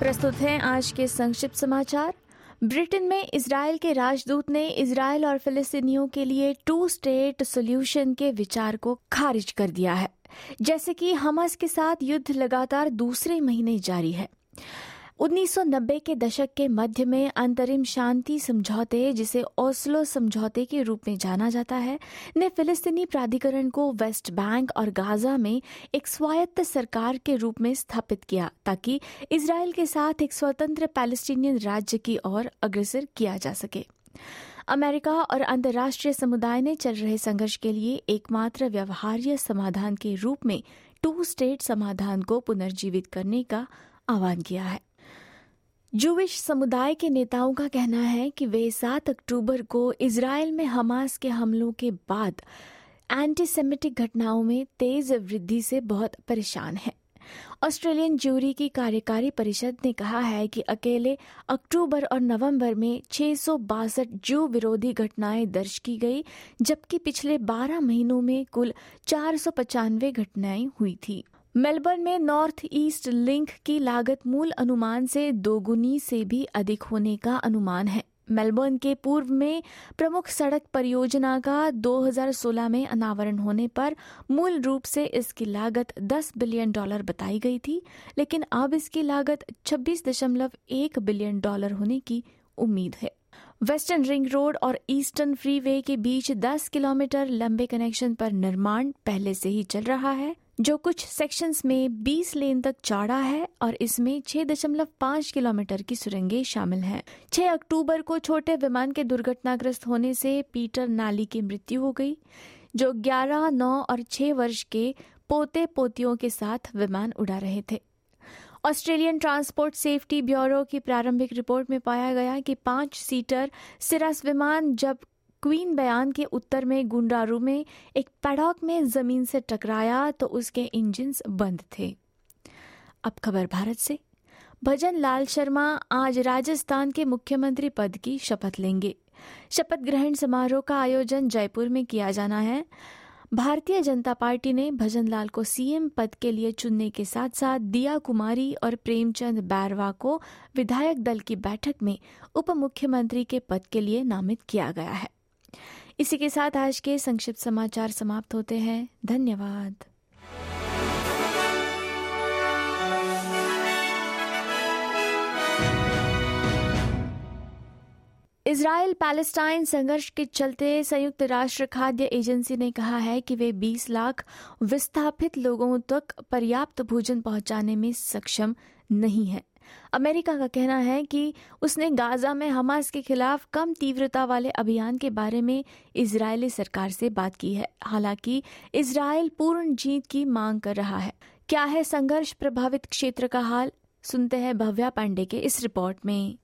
प्रस्तुत हैं आज के संक्षिप्त समाचार। ब्रिटेन में इसराइल के राजदूत ने इसराइल और फिलिस्तीनियों के लिए टू स्टेट सोल्यूशन के विचार को खारिज कर दिया है। जैसे कि हमास के साथ युद्ध लगातार दूसरे महीने जारी है। 1990 के दशक के मध्य में अंतरिम शांति समझौते, जिसे ओस्लो समझौते के रूप में जाना जाता है, ने फिलिस्तीनी प्राधिकरण को वेस्ट बैंक और गाजा में एक स्वायत्त सरकार के रूप में स्थापित किया, ताकि इसराइल के साथ एक स्वतंत्र पैलेस्टीनियन राज्य की ओर अग्रसर किया जा सके। अमेरिका और अंतर्राष्ट्रीय समुदाय ने चल रहे संघर्ष के लिए एकमात्र व्यवहार्य समाधान के रूप में टू स्टेट समाधान को पुनर्जीवित करने का आह्वान किया है। जूविश समुदाय के नेताओं का कहना है कि वे सात अक्टूबर को इसराइल में हमास के हमलों के बाद एंटीसेमिटिक घटनाओं में तेज वृद्धि से बहुत परेशान हैं। ऑस्ट्रेलियन ज्यूरी की कार्यकारी परिषद ने कहा है कि अकेले अक्टूबर और नवंबर में छह जू विरोधी घटनाएँ दर्ज की गई, जबकि पिछले 12 महीनों में कुल चार घटनाएँ हुई थी। मेलबर्न में नॉर्थ ईस्ट लिंक की लागत मूल अनुमान से दोगुनी से भी अधिक होने का अनुमान है। मेलबर्न के पूर्व में प्रमुख सड़क परियोजना का 2016 में अनावरण होने पर मूल रूप से इसकी लागत 10 बिलियन डॉलर बताई गई थी, लेकिन अब इसकी लागत 26.1 बिलियन डॉलर होने की उम्मीद है। वेस्टर्न रिंग रोड और ईस्टर्न फ्रीवे के बीच 10 किलोमीटर लंबे कनेक्शन पर निर्माण पहले से ही चल रहा है। जो कुछ सेक्शंस में 20 लेन तक चौड़ा है और इसमें 6.5 किलोमीटर की सुरंगें शामिल हैं। 6 अक्टूबर को छोटे विमान के दुर्घटनाग्रस्त होने से पीटर नाली की मृत्यु हो गई जो 11, 9 और 6 वर्ष के पोते पोतियों के साथ विमान उड़ा रहे थे ऑस्ट्रेलियन ट्रांसपोर्ट सेफ्टी ब्यूरो की प्रारंभिक रिपोर्ट में पाया गया कि पाँच सीटर सिरस विमान जब क्वीन बयान के उत्तर में गुंडारू में एक पैडॉक में ज़मीन से टकराया तो उसके इंजन बंद थे। अब खबर भारत से। भजन लाल शर्मा आज राजस्थान के मुख्यमंत्री पद की शपथ लेंगे। शपथ ग्रहण समारोह का आयोजन जयपुर में किया जाना है। भारतीय जनता पार्टी ने भजन लाल को सीएम पद के लिए चुनने के साथ साथ दिया कुमारी और प्रेमचंद बैरवा को विधायक दल की बैठक में उप मुख्यमंत्री के पद के लिए नामित किया गया है। इसी के साथ आज के संक्षिप्त समाचार समाप्त होते हैं। धन्यवाद। इसराइल पैलेस्टाइन संघर्ष के चलते संयुक्त राष्ट्र खाद्य एजेंसी ने कहा है कि वे 20 लाख विस्थापित लोगों तक पर्याप्त भोजन पहुँचाने में सक्षम नहीं है। अमेरिका का कहना है कि उसने गाजा में हमास के खिलाफ कम तीव्रता वाले अभियान के बारे में इजरायली सरकार से बात की है। हालाँकि इसराइल पूर्ण जीत की मांग कर रहा है। क्या है संघर्ष प्रभावित क्षेत्र का हाल? सुनते हैं भव्या पांडे के इस रिपोर्ट में।